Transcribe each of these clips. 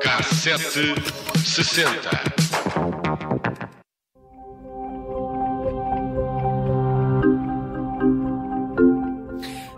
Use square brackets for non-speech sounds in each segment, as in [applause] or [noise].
Cassete sessenta.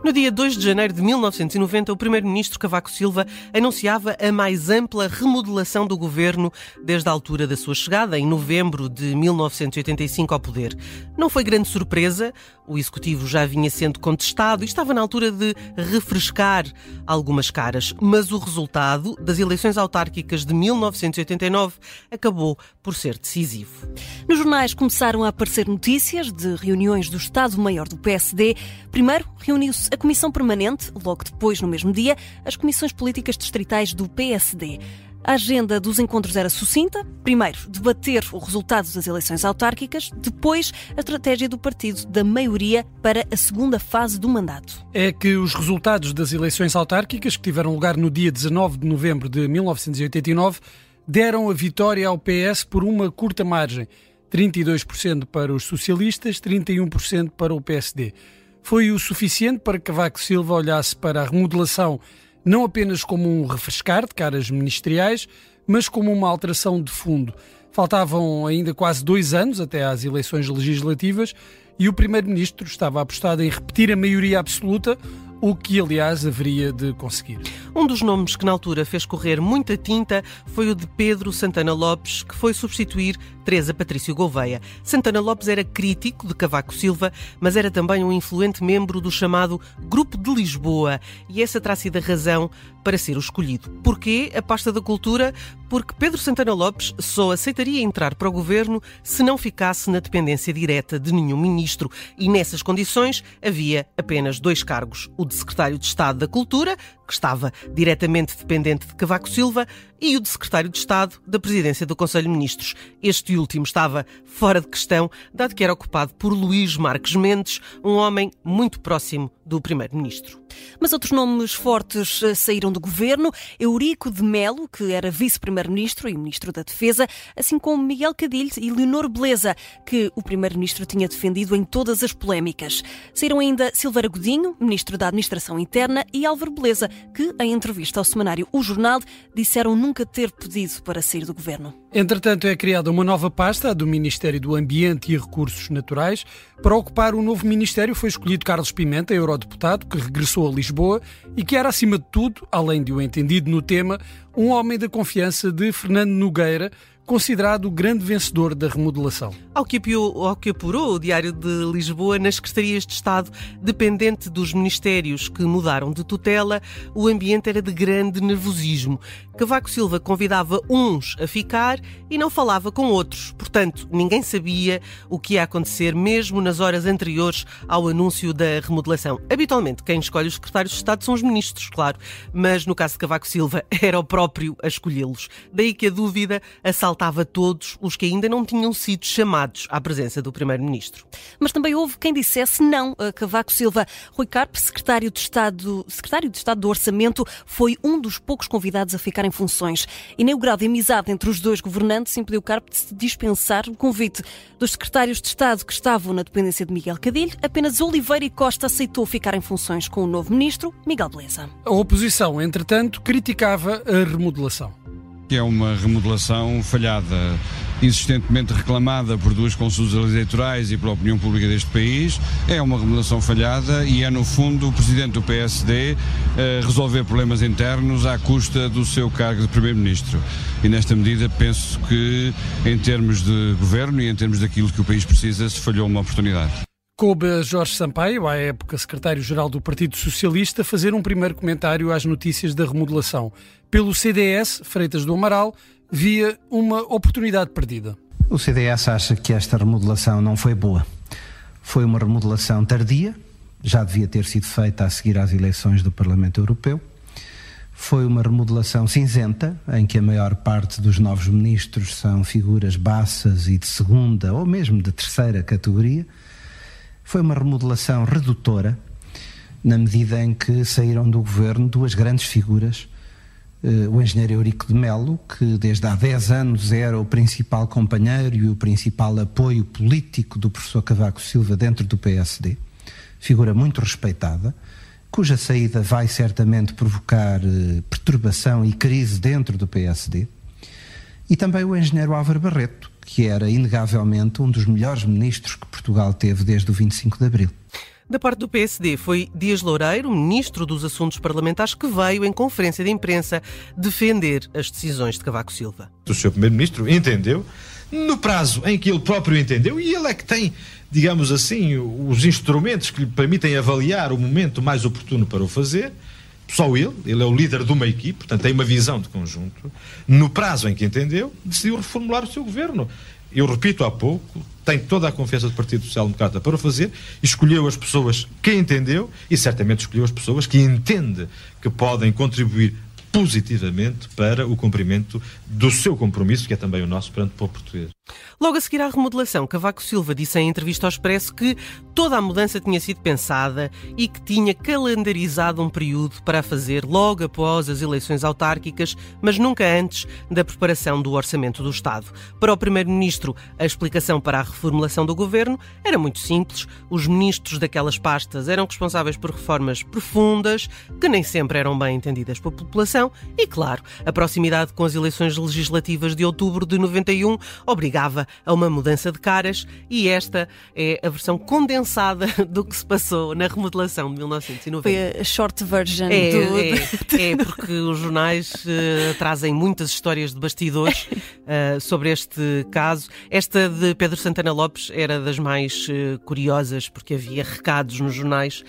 No dia 2 de janeiro de 1990, o primeiro-ministro Cavaco Silva anunciava a mais ampla remodelação do governo desde a altura da sua chegada, em novembro de 1985 ao poder. Não foi grande surpresa, o executivo já vinha sendo contestado e estava na altura de refrescar algumas caras, mas o resultado das eleições autárquicas de 1989 acabou por ser decisivo. Nos jornais começaram a aparecer notícias de reuniões do Estado-Maior do PSD. Primeiro, reuniu-se a Comissão Permanente, logo depois, no mesmo dia, as comissões políticas distritais do PSD. A agenda dos encontros era sucinta. Primeiro, debater o resultado das eleições autárquicas. Depois, a estratégia do partido da maioria para a segunda fase do mandato. É que os resultados das eleições autárquicas, que tiveram lugar no dia 19 de novembro de 1989, deram a vitória ao PS por uma curta margem. 32% para os socialistas, 31% para o PSD foi o suficiente para que Cavaco Silva olhasse para a remodelação não apenas como um refrescar de caras ministeriais, mas como uma alteração de fundo. Faltavam ainda quase dois anos até às eleições legislativas e o Primeiro-Ministro estava apostado em repetir a maioria absoluta, o que, aliás, haveria de conseguir. Um dos nomes que na altura fez correr muita tinta foi o de Pedro Santana Lopes, que foi substituir Teresa Patrício Gouveia. Santana Lopes era crítico de Cavaco Silva, mas era também um influente membro do chamado Grupo de Lisboa, e essa terá sido a razão para ser o escolhido. Porquê a pasta da cultura? Porque Pedro Santana Lopes só aceitaria entrar para o governo se não ficasse na dependência direta de nenhum ministro, e nessas condições havia apenas dois cargos: o de secretário de Estado da Cultura, que estava diretamente dependente de Cavaco Silva, e o de secretário de Estado da Presidência do Conselho de Ministros. Este último estava fora de questão, dado que era ocupado por Luís Marques Mendes, um homem muito próximo do primeiro-ministro. Mas outros nomes fortes eh, saíram do governo. Eurico de Melo, que era vice-primeiro-ministro e ministro da Defesa, assim como Miguel Cadilho e Leonor Beleza, que o primeiro-ministro tinha defendido em todas as polémicas. Saíram ainda Silveira Godinho, ministro da Administração Interna, e Álvaro Beleza, que, em entrevista ao semanário O Jornal, disseram nunca ter pedido para sair do governo. Entretanto, é criada uma nova pasta, a do Ministério do Ambiente e Recursos Naturais. Para ocupar o novo ministério foi escolhido Carlos Pimenta, eurodeputado, que regressou a Lisboa e que era, acima de tudo, além de um entendido no tema, um homem da confiança de Fernando Nogueira, considerado o grande vencedor da remodelação. Ao que, ao que apurou o Diário de Lisboa, nas secretarias de Estado, dependente dos ministérios que mudaram de tutela, o ambiente era de grande nervosismo. Cavaco Silva convidava uns a ficar e não falava com outros. Portanto, ninguém sabia o que ia acontecer mesmo nas horas anteriores ao anúncio da remodelação. Habitualmente, quem escolhe os secretários de Estado são os ministros, claro, mas no caso de Cavaco Silva, [laughs] era o próprio a escolhê-los. Daí que a dúvida assaltava todos os que ainda não tinham sido chamados à presença do primeiro-ministro. Mas também houve quem dissesse não a Cavaco Silva. Rui Carpe, secretário de Estado, secretário de Estado do Orçamento, foi um dos poucos convidados a ficar em funções. E nem o grau de amizade entre os dois governantes impediu Carpe de se dispensar o convite. Dos secretários de Estado que estavam na dependência de Miguel Cadilho, apenas Oliveira e Costa aceitou ficar em funções com o novo ministro, Miguel Beleza. A oposição, entretanto, criticava a remodelação que é uma remodelação falhada, insistentemente reclamada por duas consultas eleitorais e pela opinião pública deste país. É uma remodelação falhada e é, no fundo, o presidente do PSD eh, resolver problemas internos à custa do seu cargo de primeiro-ministro. E nesta medida penso que, em termos de governo e em termos daquilo que o país precisa, se falhou uma oportunidade. Coube a Jorge Sampaio, à época secretário-geral do Partido Socialista, fazer um primeiro comentário às notícias da remodelação. Pelo CDS, Freitas do Amaral, via uma oportunidade perdida. O CDS acha que esta remodelação não foi boa. Foi uma remodelação tardia, já devia ter sido feita a seguir às eleições do Parlamento Europeu. Foi uma remodelação cinzenta, em que a maior parte dos novos ministros são figuras baças e de segunda ou mesmo de terceira categoria foi uma remodelação redutora, na medida em que saíram do governo duas grandes figuras eh, o engenheiro Eurico de Melo, que desde há 10 anos era o principal companheiro e o principal apoio político do professor Cavaco Silva dentro do PSD, figura muito respeitada, cuja saída vai certamente provocar eh, perturbação e crise dentro do PSD, e também o engenheiro Álvaro Barreto, que era inegavelmente um dos melhores ministros que Portugal teve desde o 25 de Abril. Da parte do PSD foi Dias Loureiro, ministro dos Assuntos Parlamentares, que veio em conferência de imprensa defender as decisões de Cavaco Silva. O Sr. Primeiro-Ministro entendeu, no prazo em que ele próprio entendeu, e ele é que tem, digamos assim, os instrumentos que lhe permitem avaliar o momento mais oportuno para o fazer. Só ele, ele é o líder de uma equipe, portanto tem uma visão de conjunto. No prazo em que entendeu, decidiu reformular o seu governo. Eu repito há pouco, tem toda a confiança do Partido Social Democrata para o fazer, escolheu as pessoas que entendeu e certamente escolheu as pessoas que entende que podem contribuir positivamente para o cumprimento do seu compromisso, que é também o nosso perante o povo português. Logo a seguir à remodelação, Cavaco Silva disse em entrevista ao Expresso que toda a mudança tinha sido pensada e que tinha calendarizado um período para a fazer logo após as eleições autárquicas, mas nunca antes da preparação do orçamento do Estado. Para o Primeiro-Ministro, a explicação para a reformulação do governo era muito simples. Os ministros daquelas pastas eram responsáveis por reformas profundas, que nem sempre eram bem entendidas pela população, e, claro, a proximidade com as eleições legislativas de outubro de 91 obrigava a uma mudança de caras e esta é a versão condensada [laughs] do que se passou na remodelação de 1990. Foi a short version É, do... é, é, porque os jornais eh, trazem muitas histórias de bastidores [laughs] eh, sobre este caso. Esta de Pedro Santana Lopes era das mais eh, curiosas, porque havia recados nos jornais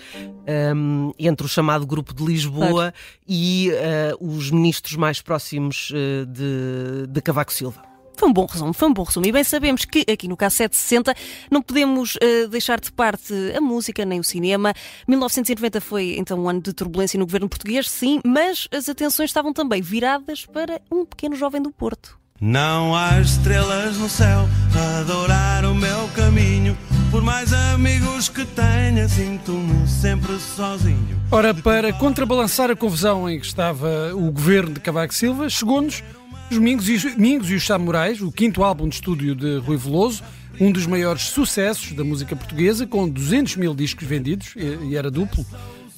ehm, entre o chamado Grupo de Lisboa e eh, os ministros mais próximos eh, de, de Cavaco Silva. Foi um bom resumo, foi um bom resumo. E bem sabemos que aqui no K760 não podemos uh, deixar de parte a música nem o cinema. 1990 foi então um ano de turbulência no governo português, sim, mas as atenções estavam também viradas para um pequeno jovem do Porto. Não há estrelas no céu a adorar o meu caminho. Por mais amigos que tenha, sinto-me sempre sozinho. Ora, para contrabalançar a confusão em que estava o governo de Cavaco Silva, chegou-nos os Mingos e, os Samurais, o quinto álbum de estúdio de Rui Veloso, um dos maiores sucessos da música portuguesa, com 200 mil discos vendidos, e era duplo,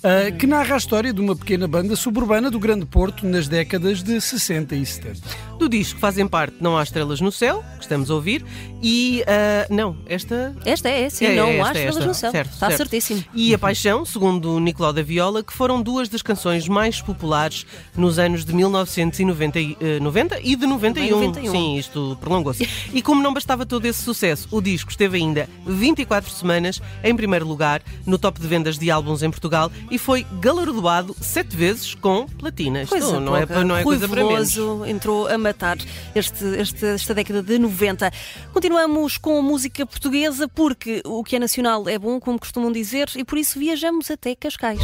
uh, que narra a história de uma pequena banda suburbana do Grande Porto nas décadas de 60 e 70. Do disco fazem parte Não Há Estrelas no Céu, que estamos a ouvir, e. uh, não, esta. Esta é, sim, É, não há esta, é estrelas esta. no céu. Certo, Está certo. certíssimo. E A Paixão, segundo o Nicolau da Viola, que foram duas das canções mais populares nos anos de 1990 e, eh, 90 e de 91. 91. Sim, isto prolongou-se. E como não bastava todo esse sucesso, o disco esteve ainda 24 semanas em primeiro lugar no top de vendas de álbuns em Portugal e foi galardoado sete vezes com platina. Isto Coisa não, é, não é Rui coisa para menos. Veloso entrou a matar este, este- esta década de 90. Continuamos com a música portuguesa porque o que é nacional é bom, como costumam dizer, e por isso viajamos até Cascais.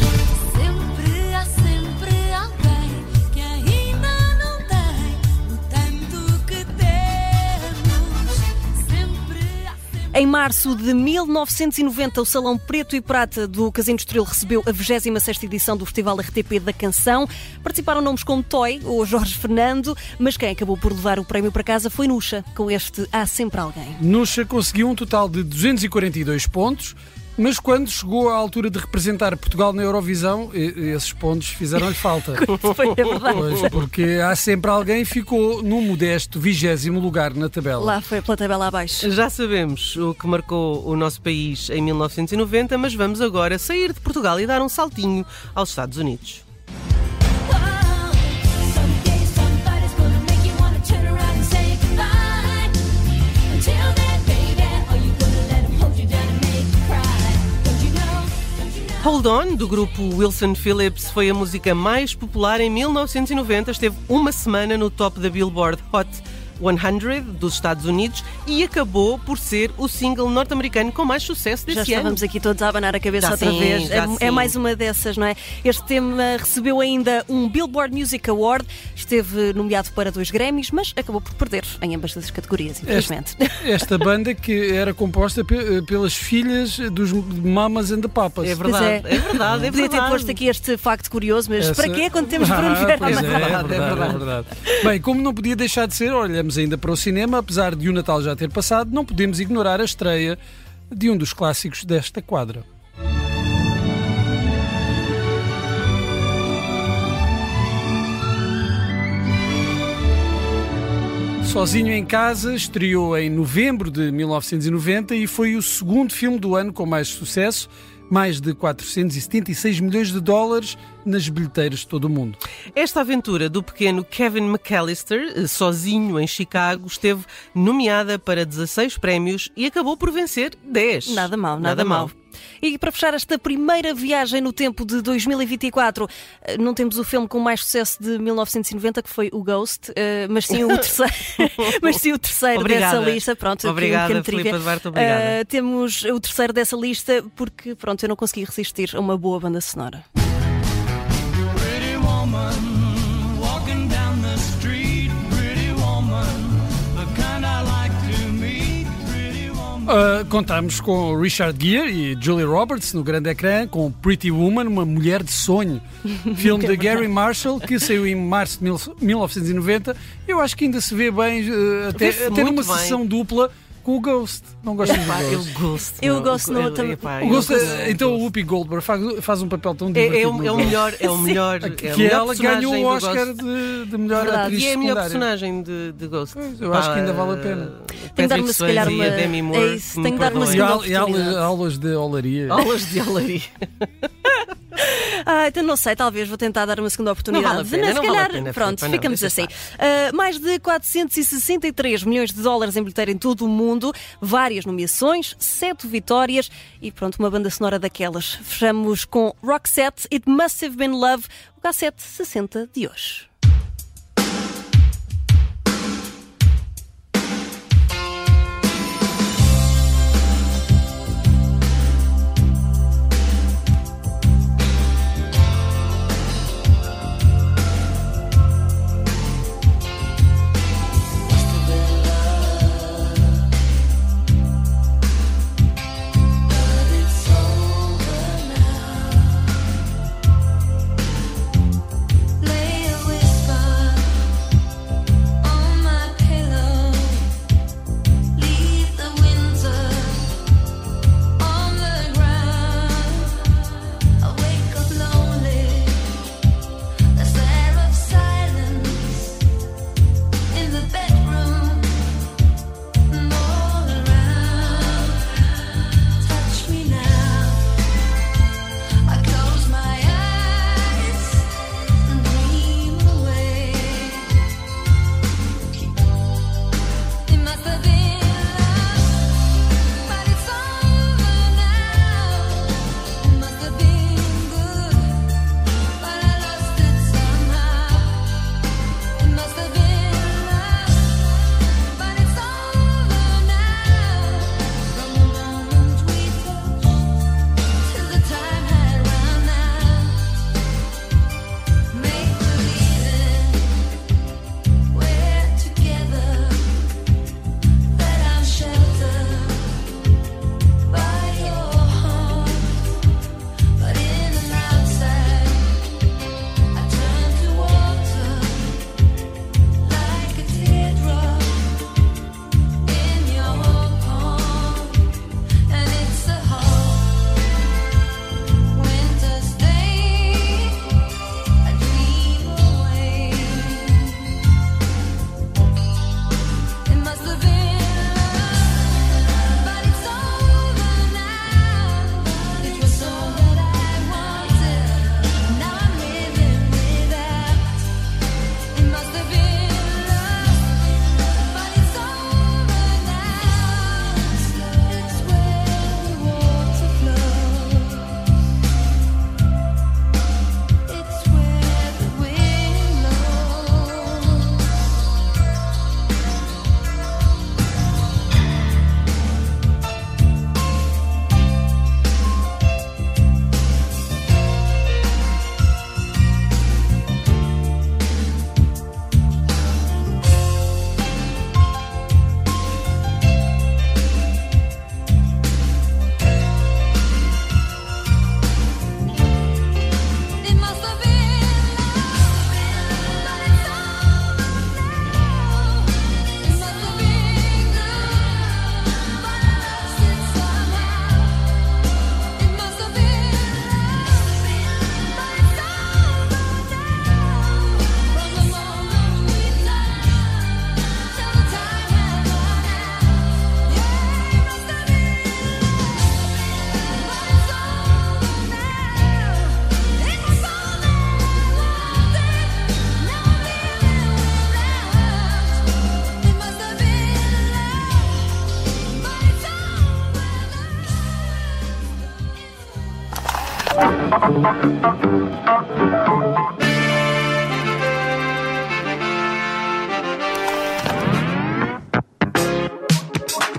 Em março de 1990, o Salão Preto e Prata do Casino Estoril recebeu a 26ª edição do Festival RTP da Canção. Participaram nomes como Toy ou Jorge Fernando, mas quem acabou por levar o prémio para casa foi Nuxa, com este Há Sempre Alguém. Nuxa conseguiu um total de 242 pontos, mas quando chegou à altura de representar Portugal na Eurovisão, esses pontos fizeram-lhe falta. [laughs] Foi a verdade. Pois, porque há sempre alguém que ficou no modesto vigésimo lugar na tabela. Lá foi pela tabela abaixo. Já sabemos o que marcou o nosso país em 1990, mas vamos agora sair de Portugal e dar um saltinho aos Estados Unidos. Hold On, do grupo Wilson Phillips, foi a música mais popular em 1990. Esteve uma semana no top da Billboard Hot 100 dos Estados Unidos e acabou por ser o single norte-americano com mais sucesso desse Já ano. estávamos aqui todos a abanar a cabeça Já outra sim, vez. já É, é mais uma dessas, não é? Este tema recebeu ainda um Billboard Music Award, esteve nomeado para dois Grammys, mas acabou por perder em ambas as categorias, infelizmente. [laughs] Esta banda que era composta pe- pelas filhas dos Mamas and the Papas. É verdade, é. é verdade, é Podia ter posto aqui este facto curioso, mas Essa- para quê quando temos [laughs] Bruno Ah, pois é, é verdade, é é verdade. Bem, como não podia deixar de ser, olhamos ainda para o cinema, apesar de o Natal já ter passado, não podemos ignorar a estreia de um dos clássicos desta quadra. Sozinho em Casa estreou em novembro de 1990 e foi o segundo filme do ano com mais sucesso, mais de 476 milhões de dólares nas bilheteiras de todo o mundo. Esta aventura do pequeno Kevin McAllister, eh, sozinho em Chicago, esteve nomeada para 16 prémios e acabou por vencer 10. Nada mal, nada, mal. E para fechar esta primeira viagem no tempo de 2024, eh, não temos o filme com mais sucesso de 1990, que foi o Ghost, eh, mas sim o terceiro, [laughs] mas sim o terceiro Obrigada. dessa lista. Pronto, um Obrigada, pequeno Filipe. Duarte, obrigada. Eh, temos o terceiro dessa lista porque, pronto, eu não consegui resistir a uma boa banda sonora. Uh, contamos com Richard Gere e Julie Roberts no grande ecrã, com Pretty Woman, uma mulher de sonho. [laughs] Filme de Gary Marshall, que saiu em março de mil- 1990. Eu acho que ainda se vê bem, uh, até, até numa bem. sessão dupla com o Ghost. Não gosto do eu Ghost. gosto. Eu não, gosto, não, eu- também. O eu Ghost, gosto. é- então o Whoopi Goldberg faz, faz um papel tão É, divertido. é, o, é o melhor, é o [laughs] melhor, é Que a melhor ela ganhou o Oscar de, de melhor Verdade. atriz E é a melhor secundária. personagem de, de Ghost. eu acho que ainda vale a pena. Tenho de dar-me, se calhar, uma- E é Moore, isso, que me tenho de dar uma. E, segunda e aulas de olaria. Aulas de olaria. [laughs] Ah, então não sei, talvez vou tentar dar uma segunda oportunidade. Não vale a pena, se não vale a calhar, pena, pronto, Filipe, ficamos assim. Ah, mais de 463 milhões de dólares em bilheteira em todo o mundo, várias nomeações, sete vitórias e pronto, uma banda sonora daquelas. Fechamos com Roxette, It Must Have Been Love, o K7 60 de hoje.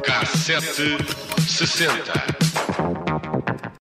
Cassete 60.